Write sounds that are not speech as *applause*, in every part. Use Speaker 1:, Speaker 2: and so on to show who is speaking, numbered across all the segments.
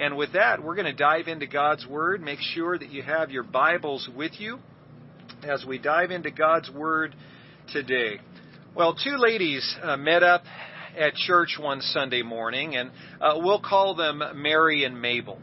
Speaker 1: And with that, we're going to dive into God's Word. Make sure that you have your Bibles with you as we dive into God's Word today. Well, two ladies uh, met up at church one Sunday morning, and uh, we'll call them Mary and Mabel.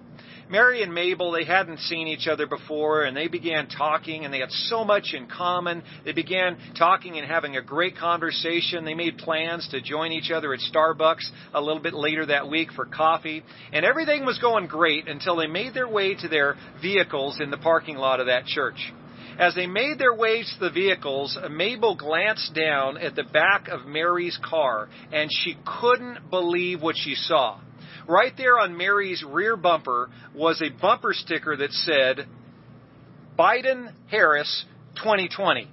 Speaker 1: Mary and Mabel, they hadn't seen each other before, and they began talking, and they had so much in common. They began talking and having a great conversation. They made plans to join each other at Starbucks a little bit later that week for coffee, and everything was going great until they made their way to their vehicles in the parking lot of that church. As they made their way to the vehicles, Mabel glanced down at the back of Mary's car, and she couldn't believe what she saw. Right there on Mary's rear bumper was a bumper sticker that said, Biden Harris 2020.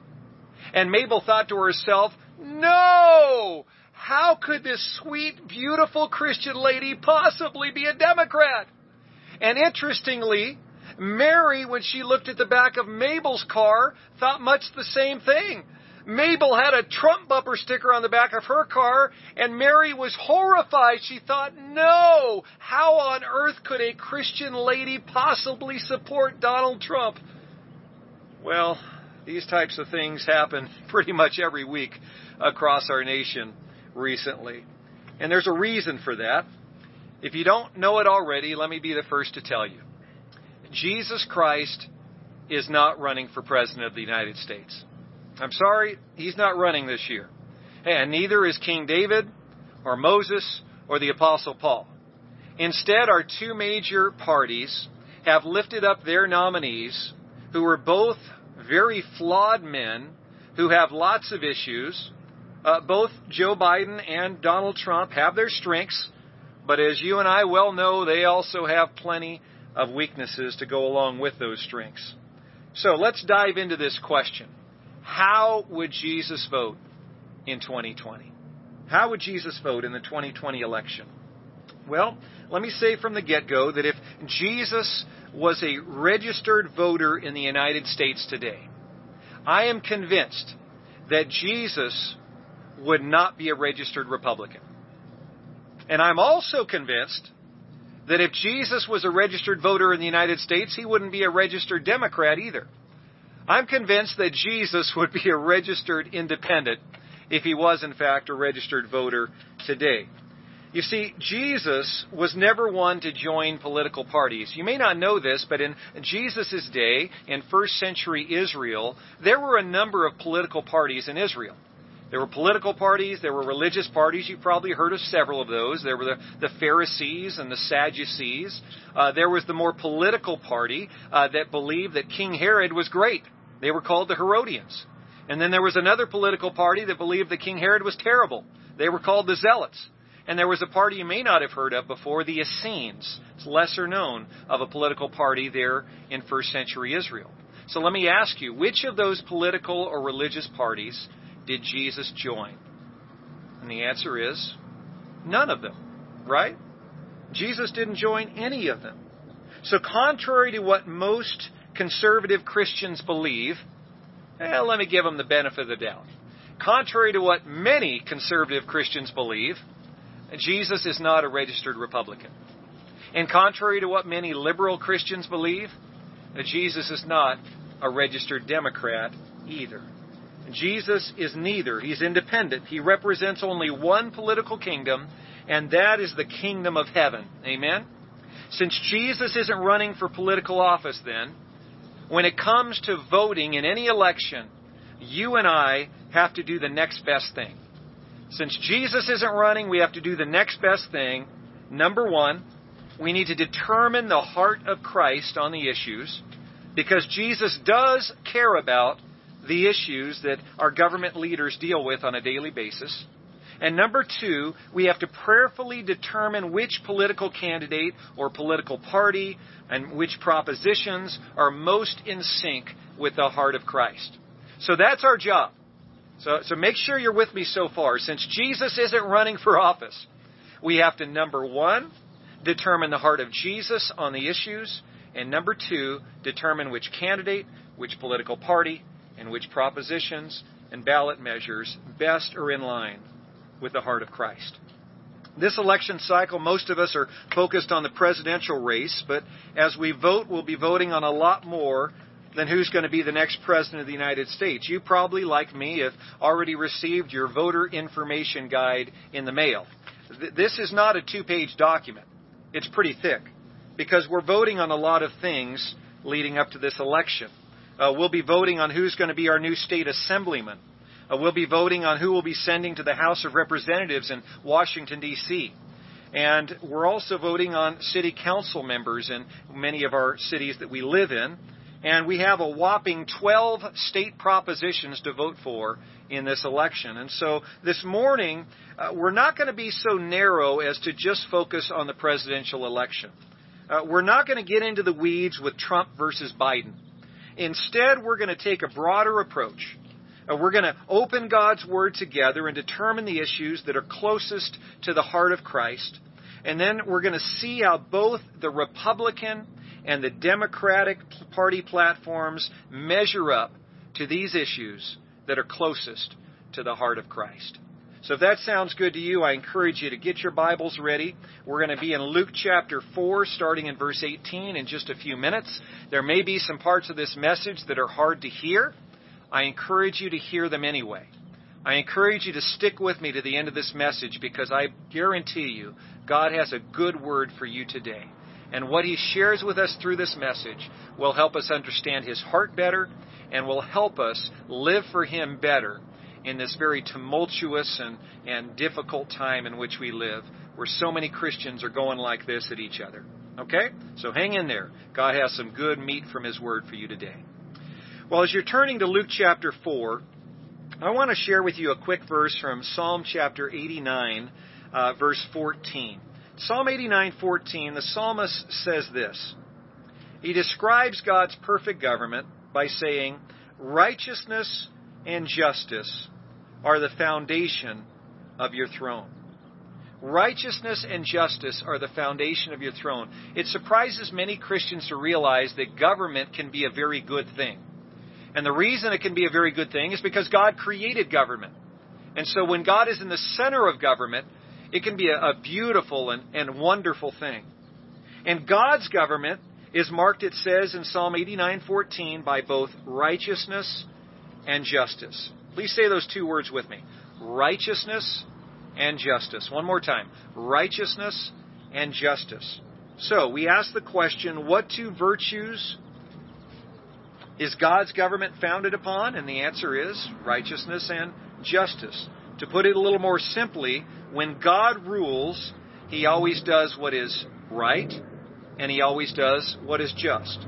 Speaker 1: And Mabel thought to herself, no! How could this sweet, beautiful Christian lady possibly be a Democrat? And interestingly, Mary, when she looked at the back of Mabel's car, thought much the same thing. Mabel had a Trump bumper sticker on the back of her car, and Mary was horrified. She thought, no, how on earth could a Christian lady possibly support Donald Trump? Well, these types of things happen *laughs* pretty much every week across our nation recently. And there's a reason for that. If you don't know it already, let me be the first to tell you. Jesus Christ is not running for President of the United States. I'm sorry, he's not running this year. And neither is King David or Moses or the Apostle Paul. Instead, our two major parties have lifted up their nominees who are both very flawed men who have lots of issues. Uh, both Joe Biden and Donald Trump have their strengths, but as you and I well know, they also have plenty of weaknesses to go along with those strengths. So let's dive into this question. How would Jesus vote in 2020? How would Jesus vote in the 2020 election? Well, let me say from the get go that if Jesus was a registered voter in the United States today, I am convinced that Jesus would not be a registered Republican. And I'm also convinced that if Jesus was a registered voter in the United States, he wouldn't be a registered Democrat either. I'm convinced that Jesus would be a registered independent if he was, in fact, a registered voter today. You see, Jesus was never one to join political parties. You may not know this, but in Jesus' day, in first century Israel, there were a number of political parties in Israel. There were political parties, there were religious parties. You've probably heard of several of those. There were the, the Pharisees and the Sadducees. Uh, there was the more political party uh, that believed that King Herod was great. They were called the Herodians. And then there was another political party that believed that King Herod was terrible. They were called the Zealots. And there was a party you may not have heard of before, the Essenes. It's lesser known of a political party there in first century Israel. So let me ask you, which of those political or religious parties did Jesus join? And the answer is none of them, right? Jesus didn't join any of them. So, contrary to what most conservative Christians believe, eh, let me give them the benefit of the doubt. Contrary to what many conservative Christians believe, Jesus is not a registered Republican. And contrary to what many liberal Christians believe, Jesus is not a registered Democrat either. Jesus is neither. He's independent. He represents only one political kingdom, and that is the kingdom of heaven. Amen? Since Jesus isn't running for political office, then, when it comes to voting in any election, you and I have to do the next best thing. Since Jesus isn't running, we have to do the next best thing. Number one, we need to determine the heart of Christ on the issues because Jesus does care about the issues that our government leaders deal with on a daily basis. And number two, we have to prayerfully determine which political candidate or political party and which propositions are most in sync with the heart of Christ. So that's our job. So, so make sure you're with me so far. Since Jesus isn't running for office, we have to, number one, determine the heart of Jesus on the issues, and number two, determine which candidate, which political party, and which propositions and ballot measures best are in line with the heart of Christ. This election cycle, most of us are focused on the presidential race, but as we vote, we'll be voting on a lot more than who's going to be the next president of the United States. You probably, like me, have already received your voter information guide in the mail. This is not a two page document, it's pretty thick because we're voting on a lot of things leading up to this election. Uh, we'll be voting on who's going to be our new state assemblyman. Uh, we'll be voting on who we'll be sending to the House of Representatives in Washington, D.C. And we're also voting on city council members in many of our cities that we live in. And we have a whopping 12 state propositions to vote for in this election. And so this morning, uh, we're not going to be so narrow as to just focus on the presidential election. Uh, we're not going to get into the weeds with Trump versus Biden. Instead, we're going to take a broader approach. We're going to open God's Word together and determine the issues that are closest to the heart of Christ. And then we're going to see how both the Republican and the Democratic Party platforms measure up to these issues that are closest to the heart of Christ. So if that sounds good to you, I encourage you to get your Bibles ready. We're going to be in Luke chapter 4, starting in verse 18 in just a few minutes. There may be some parts of this message that are hard to hear. I encourage you to hear them anyway. I encourage you to stick with me to the end of this message because I guarantee you God has a good word for you today. And what he shares with us through this message will help us understand his heart better and will help us live for him better in this very tumultuous and, and difficult time in which we live, where so many Christians are going like this at each other. Okay? So hang in there. God has some good meat from his word for you today. Well, as you're turning to Luke chapter 4, I want to share with you a quick verse from Psalm chapter 89, uh, verse 14. Psalm 89:14, the psalmist says this. He describes God's perfect government by saying, "Righteousness and justice are the foundation of your throne." Righteousness and justice are the foundation of your throne. It surprises many Christians to realize that government can be a very good thing. And the reason it can be a very good thing is because God created government. And so when God is in the center of government, it can be a, a beautiful and, and wonderful thing. And God's government is marked, it says in Psalm 89:14, by both righteousness and justice. Please say those two words with me. Righteousness and justice. One more time. Righteousness and justice. So, we ask the question, what two virtues is God's government founded upon? And the answer is righteousness and justice. To put it a little more simply, when God rules, He always does what is right, and He always does what is just.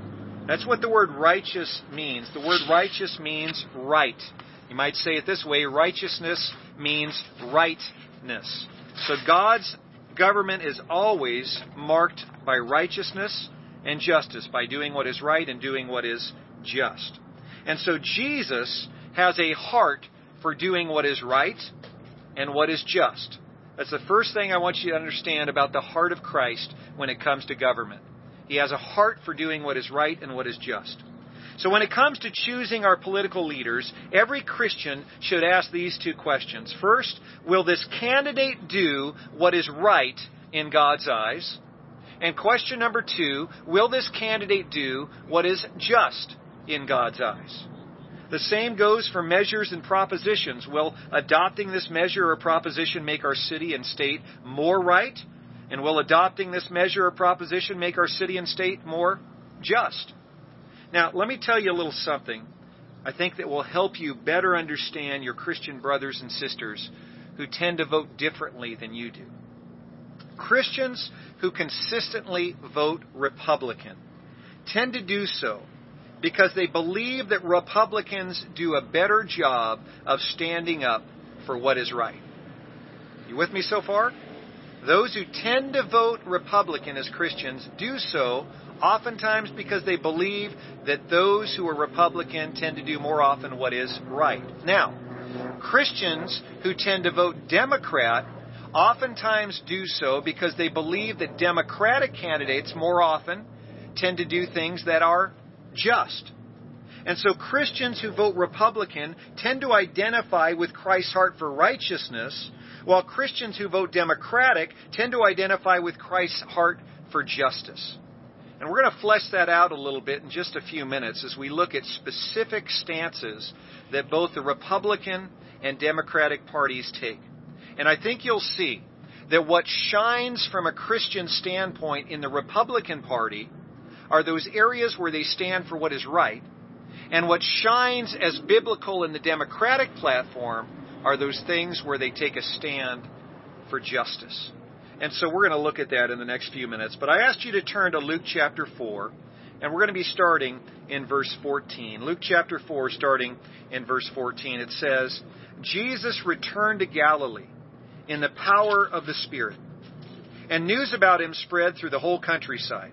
Speaker 1: That's what the word righteous means. The word righteous means right. You might say it this way righteousness means rightness. So God's government is always marked by righteousness and justice, by doing what is right and doing what is just. And so Jesus has a heart for doing what is right and what is just. That's the first thing I want you to understand about the heart of Christ when it comes to government. He has a heart for doing what is right and what is just. So when it comes to choosing our political leaders, every Christian should ask these two questions. First, will this candidate do what is right in God's eyes? And question number two, will this candidate do what is just in God's eyes? The same goes for measures and propositions. Will adopting this measure or proposition make our city and state more right? And will adopting this measure or proposition make our city and state more just? Now, let me tell you a little something I think that will help you better understand your Christian brothers and sisters who tend to vote differently than you do. Christians who consistently vote Republican tend to do so because they believe that Republicans do a better job of standing up for what is right. You with me so far? Those who tend to vote Republican as Christians do so oftentimes because they believe that those who are Republican tend to do more often what is right. Now, Christians who tend to vote Democrat oftentimes do so because they believe that Democratic candidates more often tend to do things that are just. And so Christians who vote Republican tend to identify with Christ's heart for righteousness, while Christians who vote Democratic tend to identify with Christ's heart for justice. And we're going to flesh that out a little bit in just a few minutes as we look at specific stances that both the Republican and Democratic parties take. And I think you'll see that what shines from a Christian standpoint in the Republican Party are those areas where they stand for what is right. And what shines as biblical in the Democratic platform are those things where they take a stand for justice. And so we're going to look at that in the next few minutes. But I asked you to turn to Luke chapter 4, and we're going to be starting in verse 14. Luke chapter 4, starting in verse 14, it says, Jesus returned to Galilee in the power of the Spirit, and news about him spread through the whole countryside.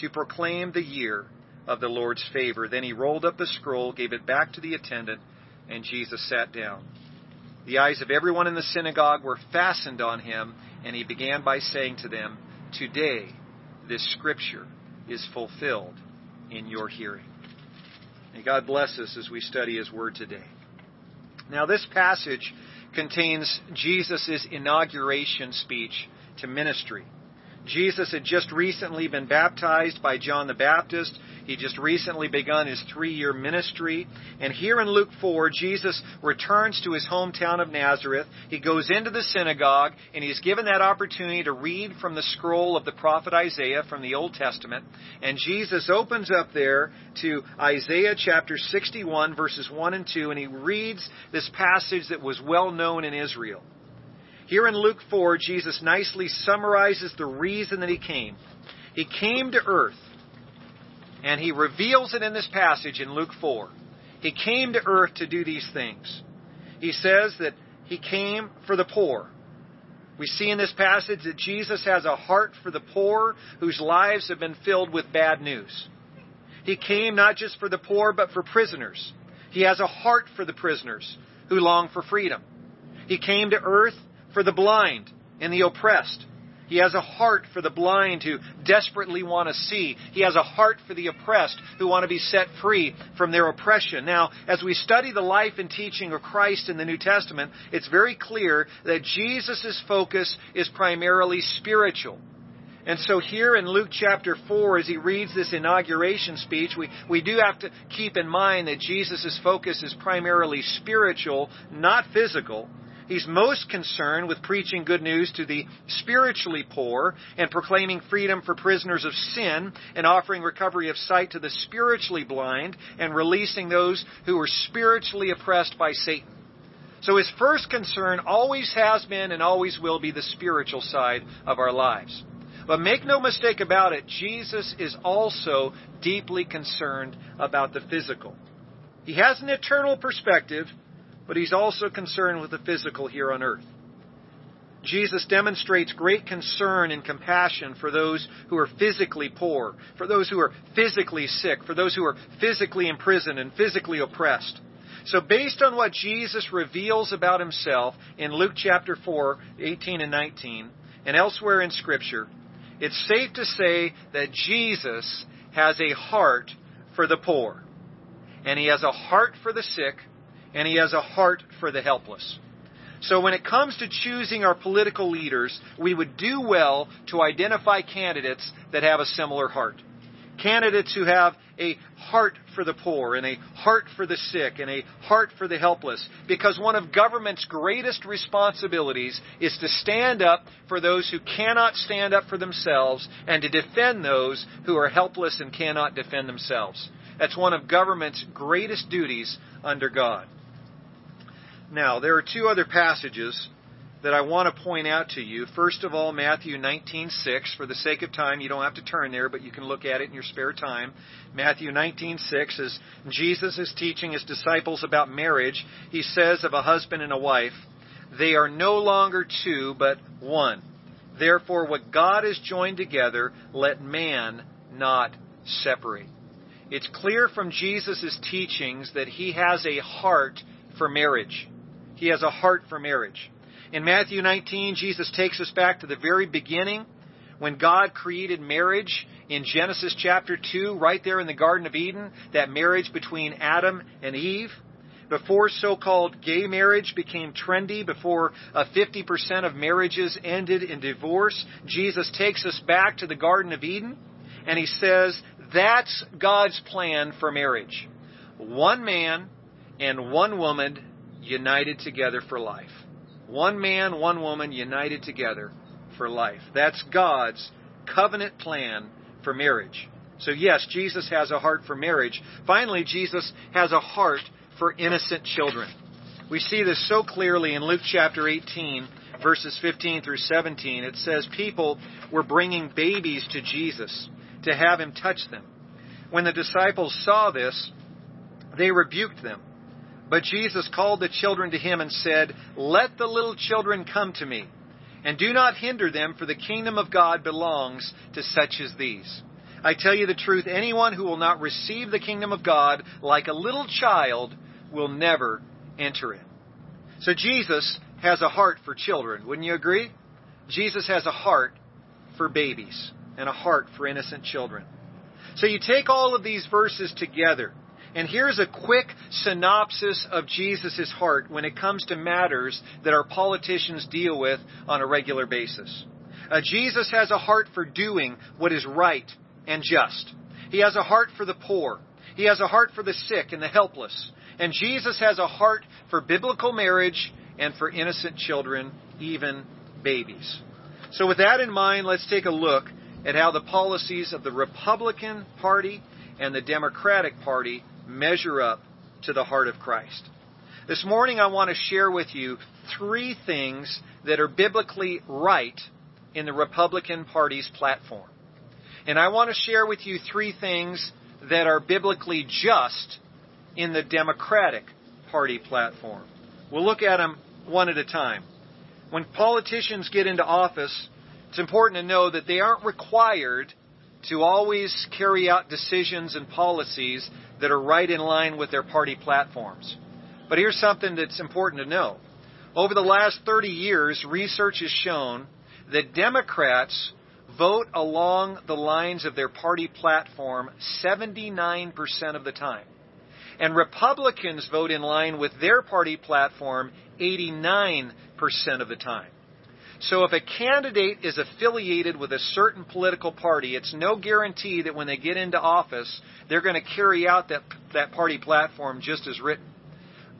Speaker 1: to proclaim the year of the Lord's favor. Then he rolled up the scroll, gave it back to the attendant, and Jesus sat down. The eyes of everyone in the synagogue were fastened on him and he began by saying to them, Today this scripture is fulfilled in your hearing. May God bless us as we study his word today. Now, this passage contains Jesus' inauguration speech to ministry. Jesus had just recently been baptized by John the Baptist. He just recently begun his three year ministry. And here in Luke 4, Jesus returns to his hometown of Nazareth. He goes into the synagogue and he's given that opportunity to read from the scroll of the prophet Isaiah from the Old Testament. And Jesus opens up there to Isaiah chapter 61, verses 1 and 2, and he reads this passage that was well known in Israel. Here in Luke 4, Jesus nicely summarizes the reason that he came. He came to earth and he reveals it in this passage in Luke 4. He came to earth to do these things. He says that he came for the poor. We see in this passage that Jesus has a heart for the poor whose lives have been filled with bad news. He came not just for the poor, but for prisoners. He has a heart for the prisoners who long for freedom. He came to earth for the blind and the oppressed. He has a heart for the blind who desperately want to see. He has a heart for the oppressed who want to be set free from their oppression. Now, as we study the life and teaching of Christ in the New Testament, it's very clear that Jesus' focus is primarily spiritual. And so here in Luke chapter 4, as he reads this inauguration speech, we, we do have to keep in mind that Jesus' focus is primarily spiritual, not physical. He's most concerned with preaching good news to the spiritually poor and proclaiming freedom for prisoners of sin and offering recovery of sight to the spiritually blind and releasing those who are spiritually oppressed by Satan. So his first concern always has been and always will be the spiritual side of our lives. But make no mistake about it, Jesus is also deeply concerned about the physical. He has an eternal perspective, but he's also concerned with the physical here on earth. Jesus demonstrates great concern and compassion for those who are physically poor, for those who are physically sick, for those who are physically imprisoned and physically oppressed. So, based on what Jesus reveals about himself in Luke chapter 4, 18 and 19, and elsewhere in Scripture, it's safe to say that Jesus has a heart for the poor, and he has a heart for the sick, and he has a heart for the helpless. So when it comes to choosing our political leaders, we would do well to identify candidates that have a similar heart. Candidates who have a heart for the poor and a heart for the sick and a heart for the helpless. Because one of government's greatest responsibilities is to stand up for those who cannot stand up for themselves and to defend those who are helpless and cannot defend themselves. That's one of government's greatest duties under God. Now, there are two other passages that I want to point out to you. First of all, Matthew 19:6. For the sake of time, you don't have to turn there, but you can look at it in your spare time. Matthew 19:6 as Jesus is teaching his disciples about marriage. He says of a husband and a wife, They are no longer two, but one. Therefore, what God has joined together, let man not separate. It's clear from Jesus' teachings that he has a heart for marriage. He has a heart for marriage. In Matthew 19, Jesus takes us back to the very beginning when God created marriage in Genesis chapter 2, right there in the Garden of Eden, that marriage between Adam and Eve. Before so called gay marriage became trendy, before uh, 50% of marriages ended in divorce, Jesus takes us back to the Garden of Eden and he says, That's God's plan for marriage. One man and one woman united together for life. One man, one woman united together for life. That's God's covenant plan for marriage. So, yes, Jesus has a heart for marriage. Finally, Jesus has a heart for innocent children. We see this so clearly in Luke chapter 18, verses 15 through 17. It says, People were bringing babies to Jesus to have him touch them. When the disciples saw this, they rebuked them. But Jesus called the children to him and said, Let the little children come to me, and do not hinder them, for the kingdom of God belongs to such as these. I tell you the truth, anyone who will not receive the kingdom of God like a little child will never enter it. So Jesus has a heart for children, wouldn't you agree? Jesus has a heart for babies and a heart for innocent children. So you take all of these verses together, and here's a quick synopsis of Jesus' heart when it comes to matters that our politicians deal with on a regular basis. Uh, Jesus has a heart for doing what is right and just. He has a heart for the poor. He has a heart for the sick and the helpless. And Jesus has a heart for biblical marriage and for innocent children, even babies. So, with that in mind, let's take a look at how the policies of the Republican Party and the Democratic Party measure up to the heart of Christ. This morning, I want to share with you three things that are biblically right in the Republican Party's platform. And I want to share with you three things that are biblically just in the Democratic Party platform. We'll look at them one at a time. When politicians get into office, it's important to know that they aren't required to always carry out decisions and policies that are right in line with their party platforms. But here's something that's important to know. Over the last 30 years, research has shown that Democrats vote along the lines of their party platform 79% of the time. And Republicans vote in line with their party platform 89% of the time. So if a candidate is affiliated with a certain political party, it's no guarantee that when they get into office, they're going to carry out that, that party platform just as written.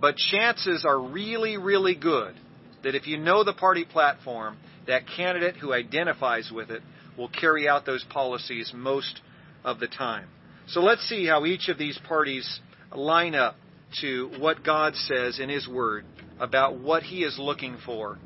Speaker 1: But chances are really, really good that if you know the party platform, that candidate who identifies with it will carry out those policies most of the time. So let's see how each of these parties line up to what God says in His Word about what He is looking for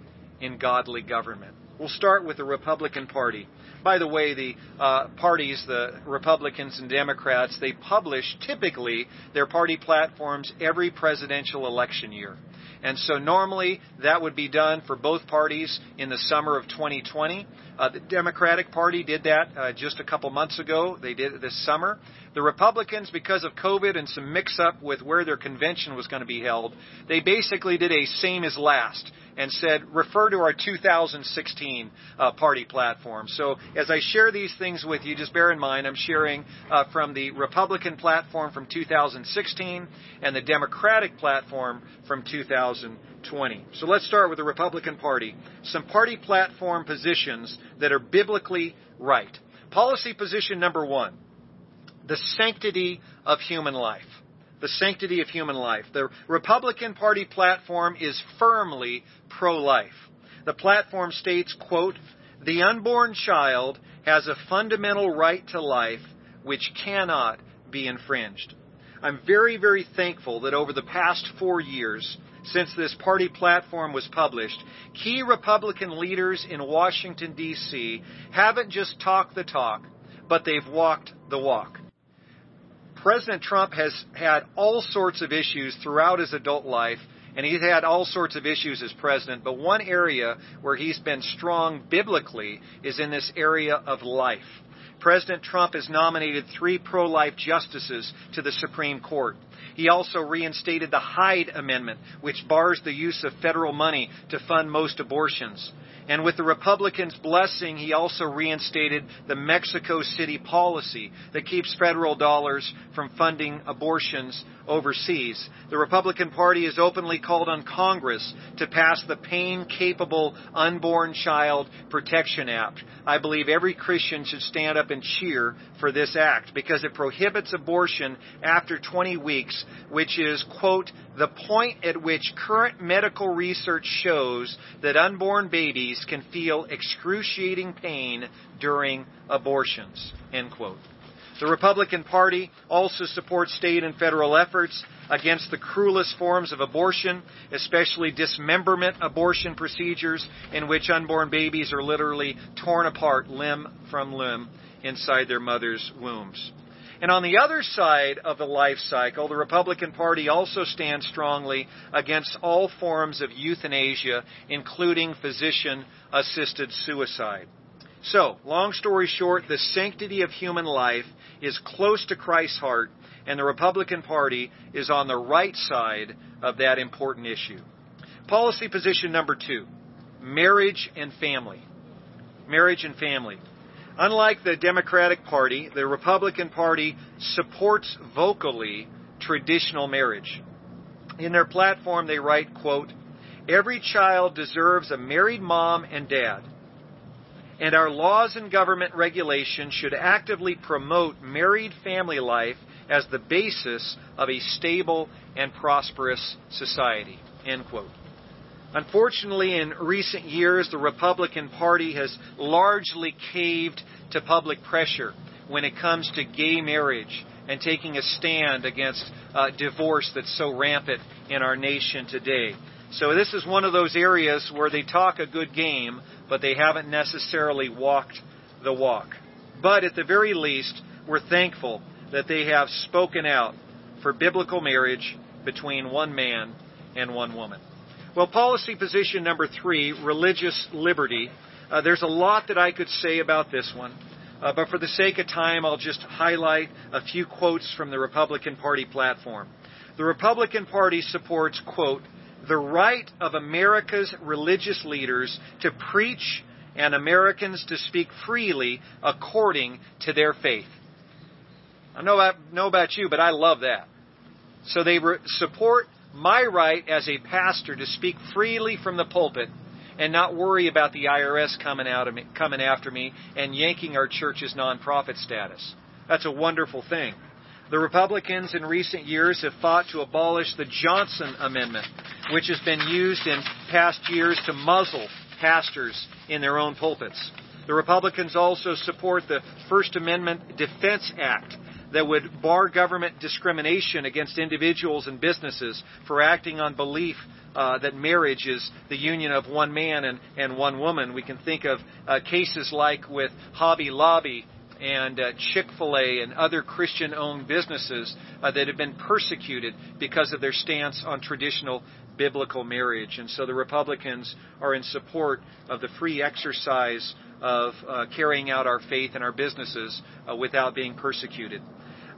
Speaker 1: in godly government. We'll start with the Republican Party. By the way, the uh, parties, the Republicans and Democrats, they publish typically their party platforms every presidential election year. And so normally that would be done for both parties in the summer of 2020. Uh, the Democratic Party did that uh, just a couple months ago. They did it this summer. The Republicans, because of COVID and some mix up with where their convention was going to be held, they basically did a same as last and said, refer to our 2016 uh, party platform. So as I share these things with you, just bear in mind I'm sharing uh, from the Republican platform from 2016 and the Democratic platform from 2020. So let's start with the Republican Party. Some party platform positions that are biblically right. Policy position number one the sanctity of human life the sanctity of human life. The Republican Party platform is firmly pro-life. The platform states, quote, the unborn child has a fundamental right to life which cannot be infringed. I'm very, very thankful that over the past four years, since this party platform was published, key Republican leaders in Washington, D.C. haven't just talked the talk, but they've walked the walk. President Trump has had all sorts of issues throughout his adult life, And he's had all sorts of issues as president, but one area where he's been strong biblically is in this area of life. President Trump has nominated three pro life justices to the Supreme Court. He also reinstated the Hyde Amendment, which bars the use of federal money to fund most abortions. And with the Republicans' blessing, he also reinstated the Mexico City policy that keeps federal dollars from funding abortions overseas. The Republican Party has openly called on Congress to pass the Pain Capable Unborn Child Protection Act. I believe every Christian should stand up and cheer for this act because it prohibits abortion after 20 weeks, which is, quote, the point at which current medical research shows that unborn babies can feel excruciating pain during abortions, end quote. The Republican Party also supports state and federal efforts against the cruelest forms of abortion, especially dismemberment abortion procedures in which unborn babies are literally torn apart limb from limb inside their mother's wombs. And on the other side of the life cycle, the Republican Party also stands strongly against all forms of euthanasia, including physician assisted suicide. So, long story short, the sanctity of human life is close to Christ's heart, and the Republican Party is on the right side of that important issue. Policy position number two marriage and family. Marriage and family. Unlike the Democratic Party, the Republican Party supports vocally traditional marriage. In their platform, they write, quote, Every child deserves a married mom and dad and our laws and government regulations should actively promote married family life as the basis of a stable and prosperous society. End quote. Unfortunately, in recent years, the Republican Party has largely caved to public pressure when it comes to gay marriage and taking a stand against uh, divorce that's so rampant in our nation today. So, this is one of those areas where they talk a good game, but they haven't necessarily walked the walk. But at the very least, we're thankful that they have spoken out for biblical marriage between one man and one woman. Well, policy position number three, religious liberty. Uh, there's a lot that I could say about this one, uh, but for the sake of time, I'll just highlight a few quotes from the Republican Party platform. The Republican Party supports, quote, the right of America's religious leaders to preach and Americans to speak freely according to their faith. I know about, know about you, but I love that. So they re- support my right as a pastor to speak freely from the pulpit and not worry about the IRS coming out of me, coming after me and yanking our church's nonprofit status. That's a wonderful thing. The Republicans in recent years have fought to abolish the Johnson Amendment, which has been used in past years to muzzle pastors in their own pulpits. The Republicans also support the First Amendment Defense Act that would bar government discrimination against individuals and businesses for acting on belief uh, that marriage is the union of one man and, and one woman. We can think of uh, cases like with Hobby Lobby and uh, Chick fil A and other Christian owned businesses uh, that have been persecuted because of their stance on traditional biblical marriage. And so the Republicans are in support of the free exercise of uh, carrying out our faith in our businesses uh, without being persecuted.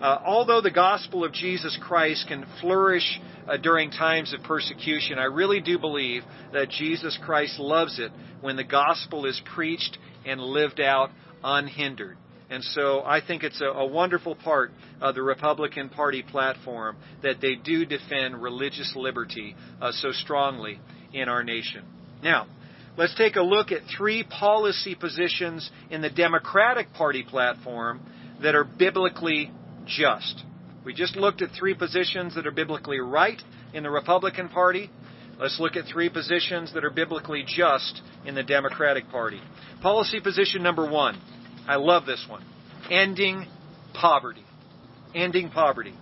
Speaker 1: Uh, although the gospel of Jesus Christ can flourish uh, during times of persecution, I really do believe that Jesus Christ loves it when the gospel is preached and lived out unhindered. And so I think it's a, a, wonderful part of the Republican Party platform that they do defend religious liberty uh, so strongly in our nation. Now, let's take a look at three policy positions in the Democratic Party platform that are biblically just. We just looked at three positions that are biblically right in the Republican Party. Let's look at three positions that are biblically just in the Democratic Party. Policy position number one I love this one. Ending poverty. Ending poverty.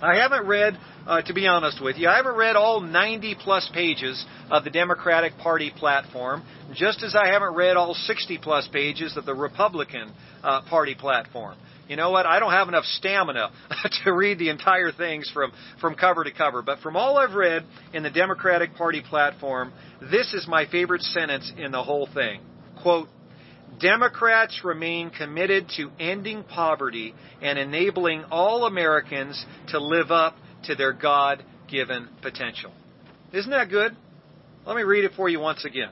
Speaker 1: I haven't read, uh, to be honest with you, I haven't read all 90 plus pages of the Democratic Party platform, just as I haven't read all 60 plus pages of the Republican uh, Party platform. You know what? I don't have enough stamina *laughs* to read the entire things from, from cover to cover. But from all I've read in the Democratic Party platform, this is my favorite sentence in the whole thing. Quote, Democrats remain committed to ending poverty and enabling all Americans to live up to their God given potential. Isn't that good? Let me read it for you once again.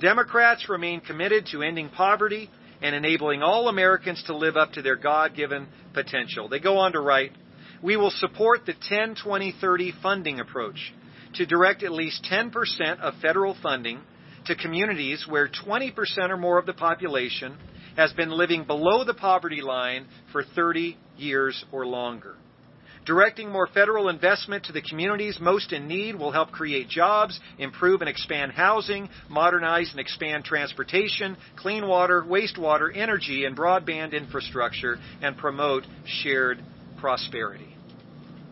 Speaker 1: Democrats remain committed to ending poverty and enabling all Americans to live up to their God given potential. They go on to write, We will support the 10 20 30 funding approach to direct at least 10% of federal funding to communities where 20% or more of the population has been living below the poverty line for 30 years or longer. Directing more federal investment to the communities most in need will help create jobs, improve and expand housing, modernize and expand transportation, clean water, wastewater, energy, and broadband infrastructure, and promote shared prosperity.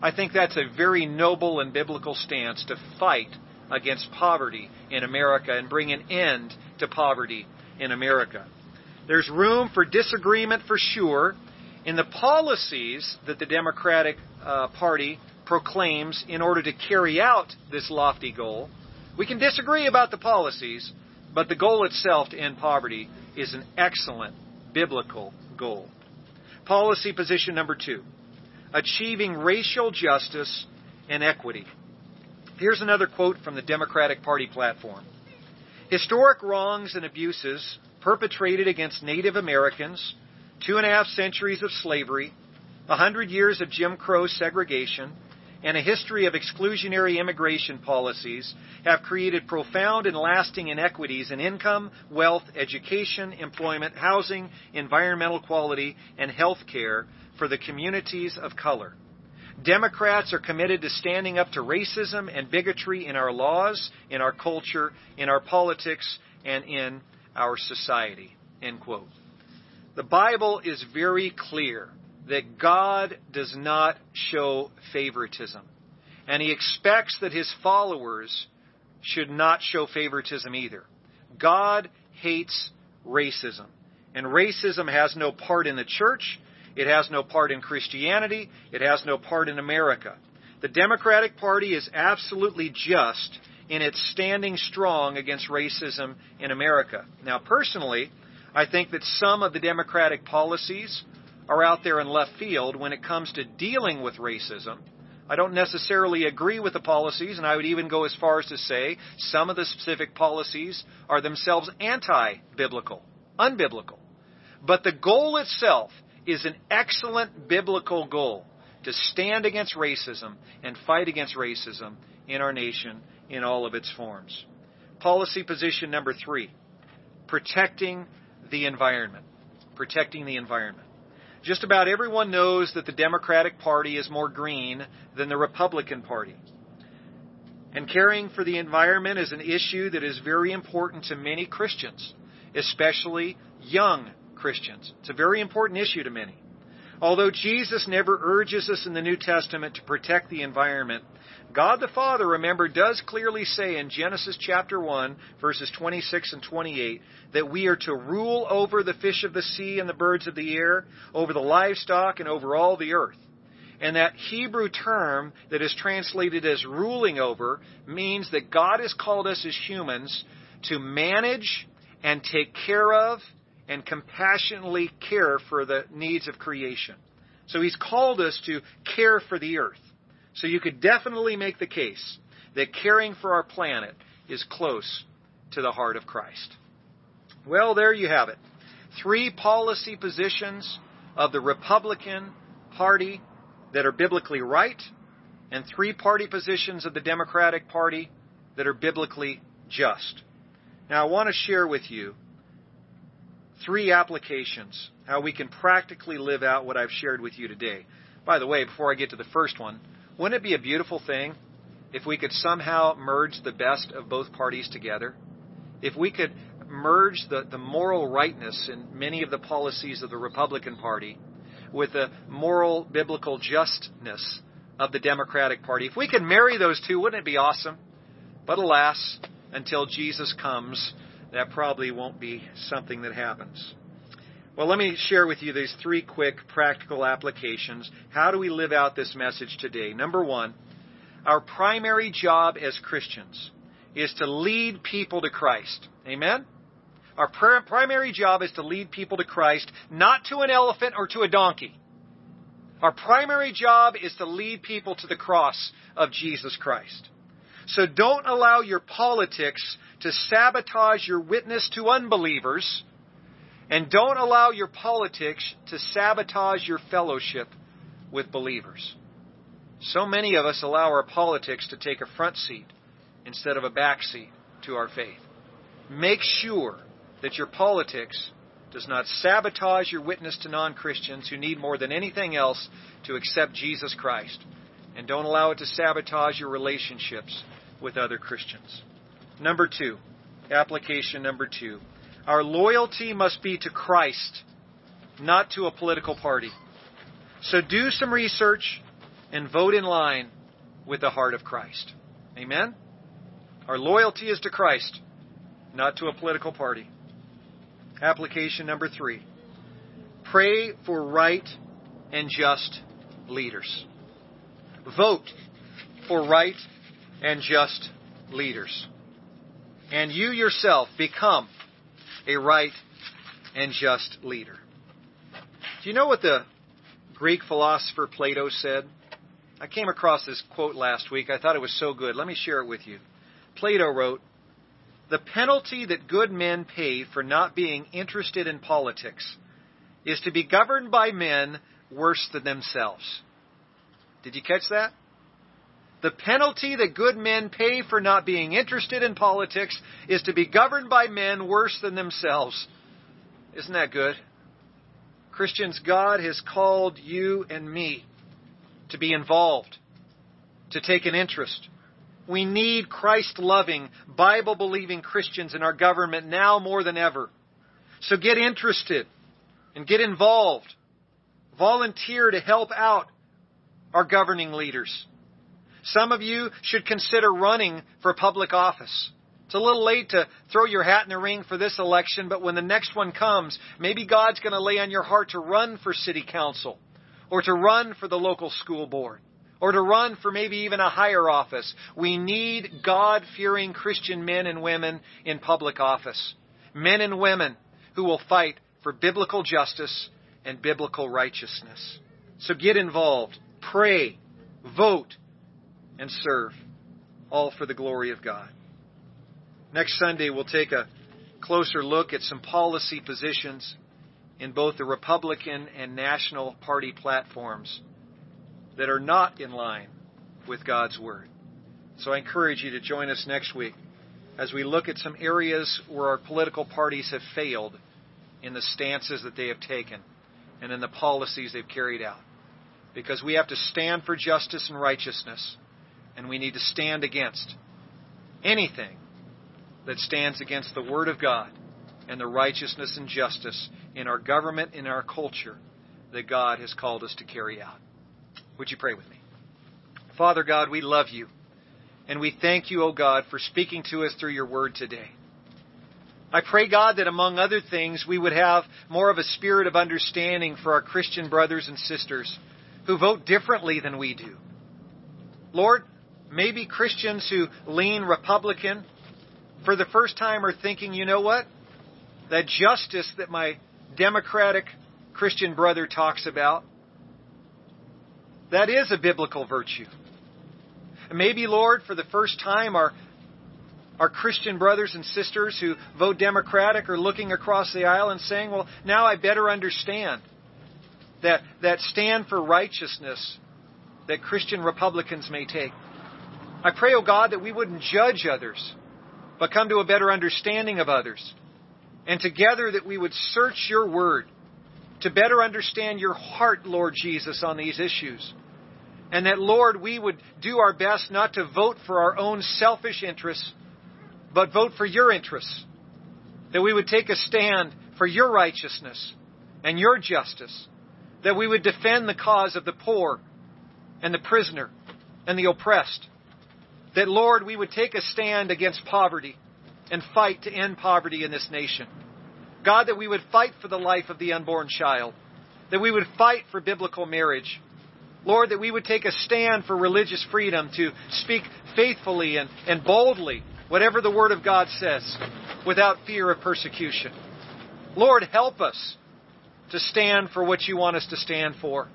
Speaker 1: I think that's a very noble and biblical stance to fight against poverty in America and bring an end to poverty in America. There's room for disagreement for sure in the policies that the Democratic uh, Party proclaims in order to carry out this lofty goal. We can disagree about the policies, but the goal itself to end poverty is an excellent biblical goal. Policy position number two achieving racial justice and equity. Here's another quote from the Democratic Party platform Historic wrongs and abuses perpetrated against Native Americans, two and a half centuries of slavery, a hundred years of Jim Crow segregation, and a history of exclusionary immigration policies have created profound and lasting inequities in income, wealth, education, employment, housing, environmental quality, and health care for the communities of color. Democrats are committed to standing up to racism and bigotry in our laws, in our culture, in our politics, and in our society. End quote. The Bible is very clear that God does not show favoritism. And he expects that his followers should not show favoritism either. God hates racism. And racism has no part in the church. It has no part in Christianity. It has no part in America. The Democratic Party is absolutely just in its standing strong against racism in America. Now, personally, I think that some of the Democratic policies are out there in left field when it comes to dealing with racism. I don't necessarily agree with the policies, and I would even go as far as to say some of the specific policies are themselves anti biblical, unbiblical. But the goal itself is an excellent biblical goal to stand against racism and fight against racism in our nation in all of its forms. Policy position number three protecting the environment. Protecting the environment. Just about everyone knows that the Democratic Party is more green than the Republican Party. And caring for the environment is an issue that is very important to many Christians, especially young Christians. It's a very important issue to many. Although Jesus never urges us in the New Testament to protect the environment, God the Father, remember, does clearly say in Genesis chapter 1, verses 26 and 28, that we are to rule over the fish of the sea and the birds of the air, over the livestock, and over all the earth. And that Hebrew term that is translated as ruling over means that God has called us as humans to manage and take care of and compassionately care for the needs of creation. So He's called us to care for the earth. So you could definitely make the case that caring for our planet is close to the heart of Christ. Well, there you have it. Three policy positions of the Republican Party that are biblically right, and three party positions of the Democratic Party that are biblically just. Now, I want to share with you three applications how we can practically live out what I've shared with you today. By the way, before I get to the first one, wouldn't it be a beautiful thing if we could somehow merge the best of both parties together? If we could merge the, the moral rightness in many of the policies of the Republican Party with the moral biblical justness of the Democratic Party. If we could marry those two, wouldn't it be awesome? But alas, until Jesus comes, that probably won't be something that happens. Well, let me share with you these three quick practical applications. How do we live out this message today? Number one, our primary job as Christians is to lead people to Christ. Amen? Our primary job is to lead people to Christ, not to an elephant or to a donkey. Our primary job is to lead people to the cross of Jesus Christ. So don't allow your politics to sabotage your witness to unbelievers and don't allow your politics to sabotage your fellowship with believers. So many of us allow our politics to take a front seat instead of a back seat to our faith. Make sure that your politics does not sabotage your witness to non Christians who need more than anything else to accept Jesus Christ. And don't allow it to sabotage your relationships with other Christians. Number two, application number two. Our loyalty must be to Christ, not to a political party. So do some research and vote in line with the heart of Christ. Amen? Our loyalty is to Christ, not to a political party. Application number three. Pray for right and just leaders. Vote for right and just leaders. And you yourself become a right and just leader. Do you know what the Greek philosopher Plato said? I came across this quote last week. I thought it was so good. Let me share it with you. Plato wrote, The penalty that good men pay for not being interested in politics is to be governed by men worse than themselves. Did you catch that? The penalty that good men pay for not being interested in politics is to be governed by men worse than themselves. Isn't that good? Christians, God has called you and me to be involved, to take an interest. We need Christ loving, Bible believing Christians in our government now more than ever. So get interested and get involved. Volunteer to help out our governing leaders. Some of you should consider running for public office. It's a little late to throw your hat in the ring for this election, but when the next one comes, maybe God's going to lay on your heart to run for city council, or to run for the local school board, or to run for maybe even a higher office. We need God fearing Christian men and women in public office. Men and women who will fight for biblical justice and biblical righteousness. So get involved, pray, vote, and serve, all for the glory of God. Next Sunday, we'll take a closer look at some policy positions in both the Republican and National Party platforms that are not in line with God's Word. So I encourage you to join us next week as we look at some areas where our political parties have failed in the stances that they have taken and in the policies they've carried out. Because we have to stand for justice and righteousness and we need to stand against anything that stands against the Word of God and the righteousness and justice in our government, in our culture that God has called us to carry out. Would you pray with me? Father God, we love you. And we thank you, O God, for speaking to us through your word today. I pray, God, that among other things, we would have more of a spirit of understanding for our Christian brothers and sisters who vote differently than we do. Lord, maybe Christians who lean Republican for the first time are thinking, you know what? That justice that my Democratic Christian brother talks about, that is a biblical virtue. And maybe, Lord, for the first time, our, our Christian brothers and sisters who vote Democratic are looking across the aisle and saying, well, now I better understand that, that stand for righteousness that Christian Republicans may take. I pray, O oh God, that we wouldn't judge others, but come to a better understanding of others. And together that we would search your word to better understand your heart, Lord Jesus, on these issues. And that, Lord, we would do our best not to vote for our own selfish interests, but vote for your interests. That we would take a stand for your righteousness and your justice. That we would defend the cause of the poor and the prisoner and the oppressed that, Lord, we would take a stand against poverty and fight to end poverty in this nation. God, that we would fight for the life of the unborn child, that we would fight for biblical marriage. Lord, that we would take a stand for religious freedom to speak faithfully and, and boldly whatever the Word of God says without fear of persecution. Lord, help us to stand for what you want us to stand for.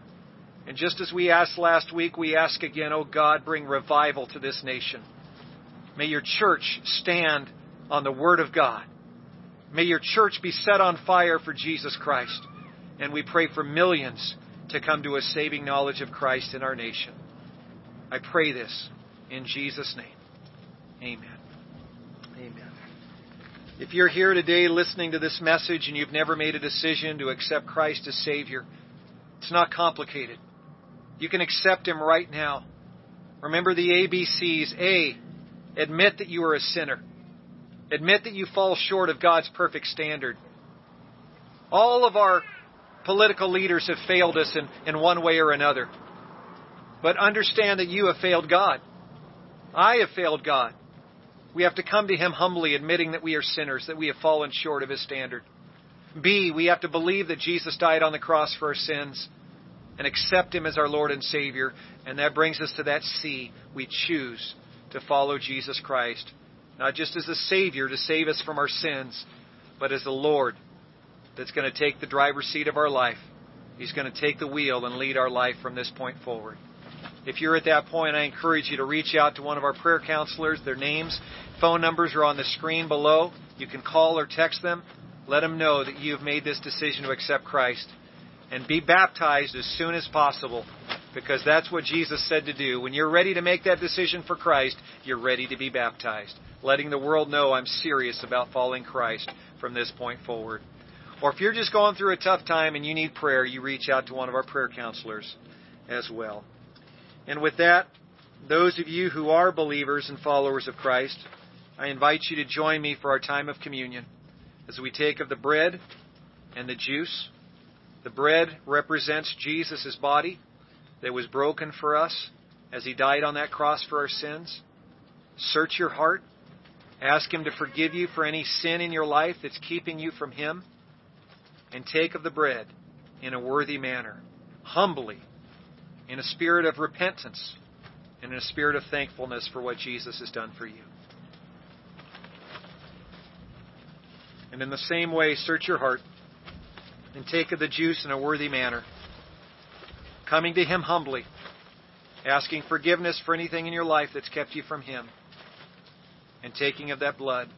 Speaker 1: And just as we asked last week, we ask again, oh God, bring revival to this nation. May your church stand on the Word of God. May your church be set on fire for Jesus Christ. And we pray for millions to come to a saving knowledge of Christ in our nation. I pray this in Jesus' name. Amen. Amen. If you're here today listening to this message and you've never made a decision to accept Christ as Savior, it's not complicated. You can accept Him right now. Remember the ABCs. A. Admit that you are a sinner. Admit that you fall short of God's perfect standard. All of our political leaders have failed us in, in one way or another. But understand that you have failed God. I have failed God. We have to come to Him humbly, admitting that we are sinners, that we have fallen short of His standard. B, we have to believe that Jesus died on the cross for our sins and accept Him as our Lord and Savior. And that brings us to that C. We choose to follow Jesus Christ, not just as a Savior to save us from our sins, but as the Lord that's going to take the driver's seat of our life. He's going to take the wheel and lead our life from this point forward. If you're at that point, I encourage you to reach out to one of our prayer counselors. Their names, phone numbers are on the screen below. You can call or text them. Let them know that you've made this decision to accept Christ. And be baptized as soon as possible because that's what Jesus said to do. When you're ready to make that decision for Christ, you're ready to be baptized, letting the world know I'm serious about following Christ from this point forward. Or if you're just going through a tough time and you need prayer, you reach out to one of our prayer counselors as well. And with that, those of you who are believers and followers of Christ, I invite you to join me for our time of communion as we take of the bread and the juice. The bread represents Jesus' body that was broken for us as he died on that cross for our sins. Search your heart. Ask him to forgive you for any sin in your life that's keeping you from him. And take of the bread in a worthy manner, humbly, in a spirit of repentance, and in a spirit of thankfulness for what Jesus has done for you. And in the same way, search your heart and take of the juice in a worthy manner, coming to Him humbly, asking forgiveness for anything in your life that's kept you from Him, and taking of that blood,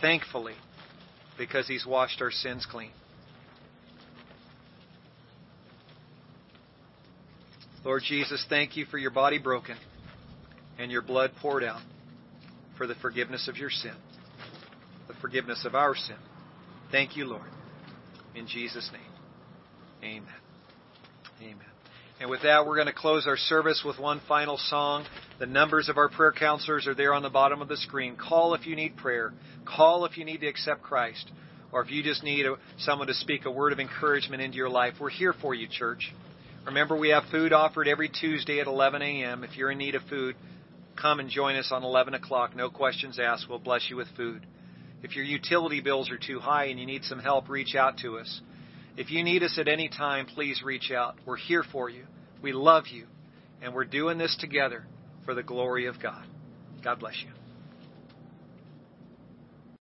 Speaker 1: thankfully, because He's washed our sins clean. Lord Jesus, thank you for your body broken and your blood poured out for the forgiveness of your sin, the forgiveness of our sin. Thank you, Lord. In Jesus' name, amen. Amen. And with that, we're going to close our service with one final song. The numbers of our prayer counselors are there on the bottom of the screen. Call if you need prayer. Call if you need to accept Christ. Or if you just need someone to speak a word of encouragement into your life. We're here for you, church. Remember, we have food offered every Tuesday at 11 a.m. If you're in need of food, come and join us on 11 o'clock. No questions asked. We'll bless you with food. If your utility bills are too high and you need some help, reach out to us. If you need us at any time, please reach out. We're here for you. We love you. And we're doing this together for the glory of God. God bless you.